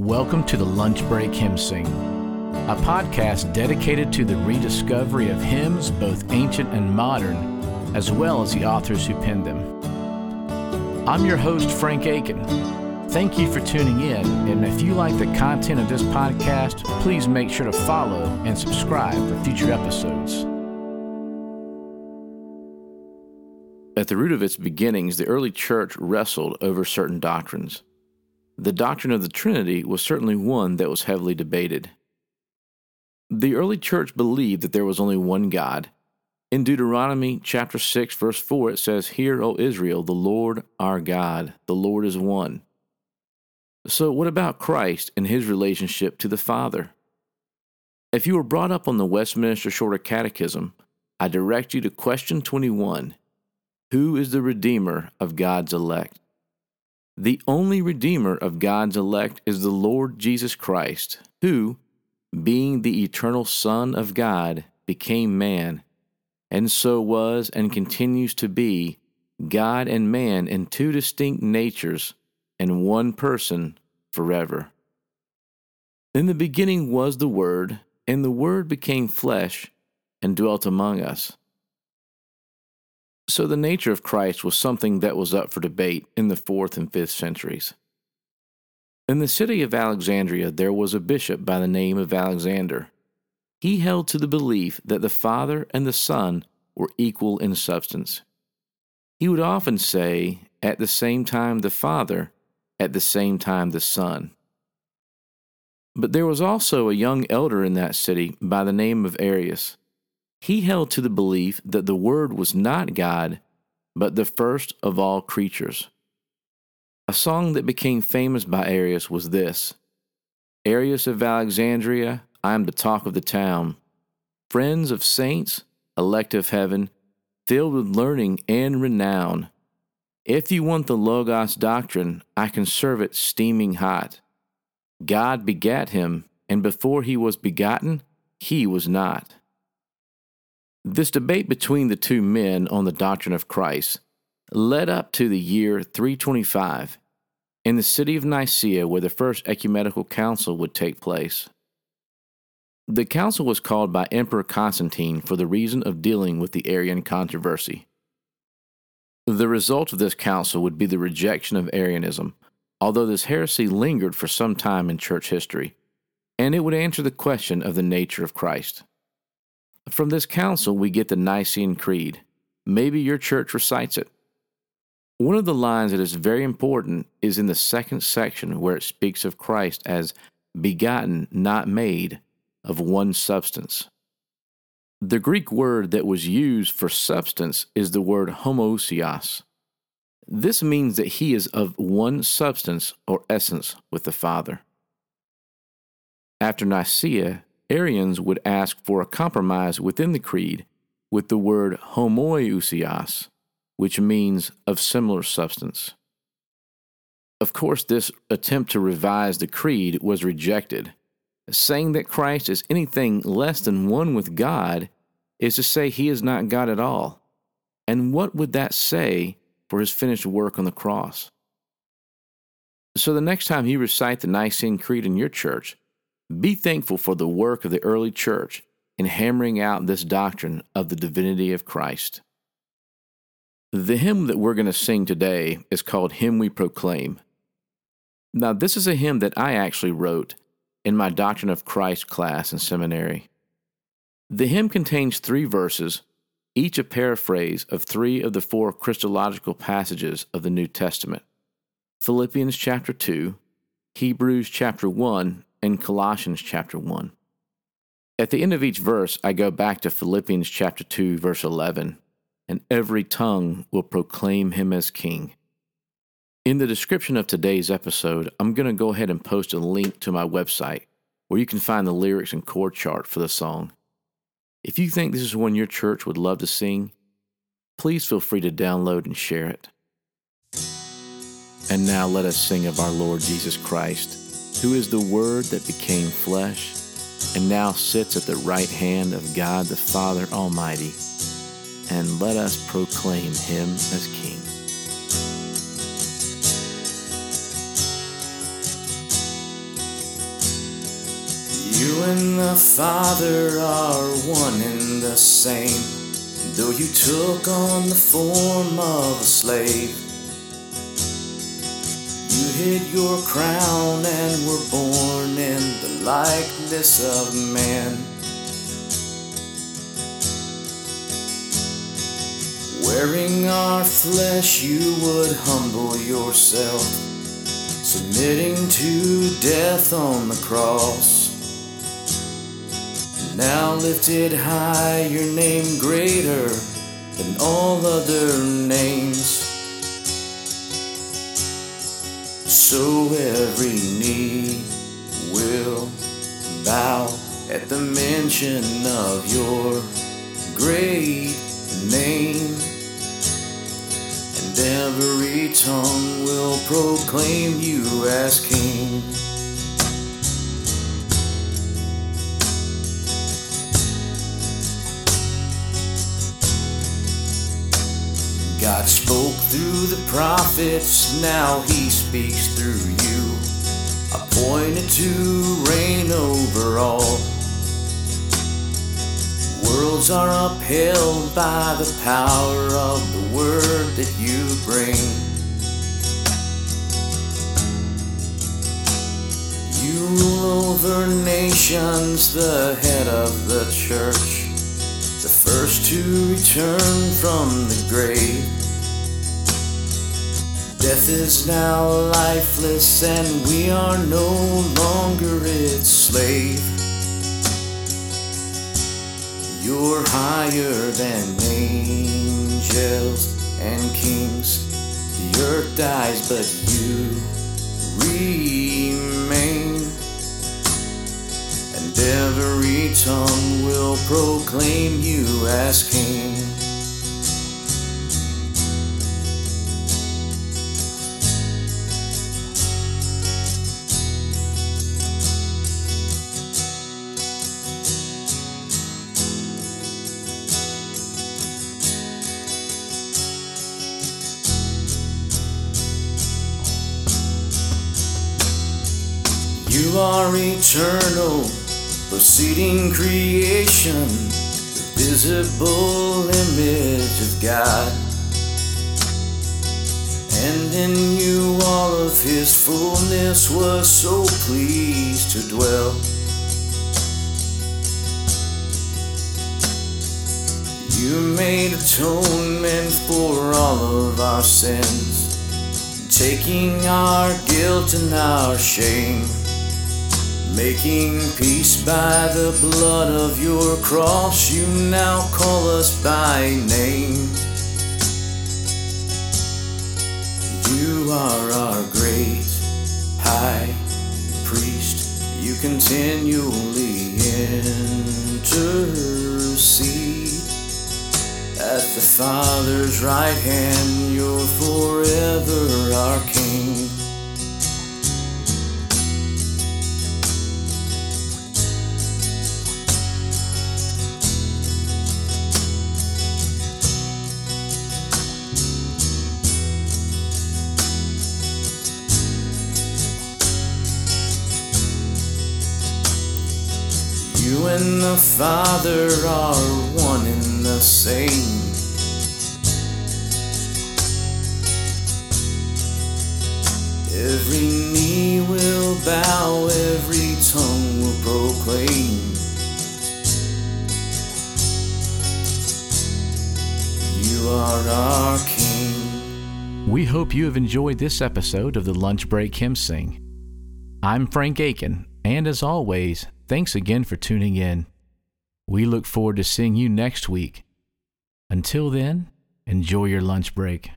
Welcome to the Lunch Break Hymn Sing, a podcast dedicated to the rediscovery of hymns, both ancient and modern, as well as the authors who penned them. I'm your host, Frank Aiken. Thank you for tuning in, and if you like the content of this podcast, please make sure to follow and subscribe for future episodes. At the root of its beginnings, the early church wrestled over certain doctrines. The doctrine of the Trinity was certainly one that was heavily debated. The early church believed that there was only one God. In Deuteronomy chapter 6 verse 4 it says, "Hear, O Israel, the Lord our God, the Lord is one." So what about Christ and his relationship to the Father? If you were brought up on the Westminster Shorter Catechism, I direct you to question 21. Who is the Redeemer of God's elect? The only Redeemer of God's elect is the Lord Jesus Christ, who, being the eternal Son of God, became man, and so was and continues to be God and man in two distinct natures and one person forever. In the beginning was the Word, and the Word became flesh and dwelt among us. So the nature of Christ was something that was up for debate in the 4th and 5th centuries. In the city of Alexandria, there was a bishop by the name of Alexander. He held to the belief that the Father and the Son were equal in substance. He would often say, at the same time the Father, at the same time the Son. But there was also a young elder in that city by the name of Arius. He held to the belief that the Word was not God, but the first of all creatures. A song that became famous by Arius was this Arius of Alexandria, I am the talk of the town. Friends of saints, elect of heaven, filled with learning and renown. If you want the Logos doctrine, I can serve it steaming hot. God begat him, and before he was begotten, he was not. This debate between the two men on the doctrine of Christ led up to the year 325 in the city of Nicaea, where the first ecumenical council would take place. The council was called by Emperor Constantine for the reason of dealing with the Arian controversy. The result of this council would be the rejection of Arianism, although this heresy lingered for some time in church history, and it would answer the question of the nature of Christ. From this council, we get the Nicene Creed. Maybe your church recites it. One of the lines that is very important is in the second section where it speaks of Christ as begotten, not made, of one substance. The Greek word that was used for substance is the word homoousios. This means that he is of one substance or essence with the Father. After Nicaea, Arians would ask for a compromise within the creed with the word homoiousios, which means of similar substance. Of course, this attempt to revise the creed was rejected. Saying that Christ is anything less than one with God is to say he is not God at all. And what would that say for his finished work on the cross? So, the next time you recite the Nicene Creed in your church, be thankful for the work of the early church in hammering out this doctrine of the divinity of Christ. The hymn that we're going to sing today is called Him We Proclaim. Now, this is a hymn that I actually wrote in my Doctrine of Christ class in seminary. The hymn contains three verses, each a paraphrase of three of the four Christological passages of the New Testament Philippians chapter 2, Hebrews chapter 1, in Colossians chapter 1. At the end of each verse, I go back to Philippians chapter 2, verse 11, and every tongue will proclaim him as king. In the description of today's episode, I'm going to go ahead and post a link to my website where you can find the lyrics and chord chart for the song. If you think this is one your church would love to sing, please feel free to download and share it. And now let us sing of our Lord Jesus Christ who is the Word that became flesh and now sits at the right hand of God the Father Almighty. And let us proclaim him as King. You and the Father are one and the same. Though you took on the form of a slave, hid your crown and were born in the likeness of man. Wearing our flesh, you would humble yourself, submitting to death on the cross. Now lifted high, your name greater than all other names. So every knee will bow at the mention of your great name. And every tongue will proclaim you as King. Prophets, now he speaks through you. Appointed to reign over all. Worlds are upheld by the power of the word that you bring. You rule over nations, the head of the church the first to return from the grave. Death is now lifeless, and we are no longer its slave. You're higher than angels and kings. The earth dies, but you remain. And every tongue will proclaim you as King. Are eternal, proceeding creation, the visible image of God. And in you all of his fullness was so pleased to dwell. You made atonement for all of our sins, taking our guilt and our shame. Making peace by the blood of your cross, you now call us by name. You are our great high priest. You continually intercede. At the Father's right hand, you're forever our King. And the Father are one and the same. Every knee will bow, every tongue will proclaim. You are our King. We hope you have enjoyed this episode of the Lunch Break Hymn Sing. I'm Frank Aiken, and as always, thanks again for tuning in. We look forward to seeing you next week. Until then, enjoy your lunch break.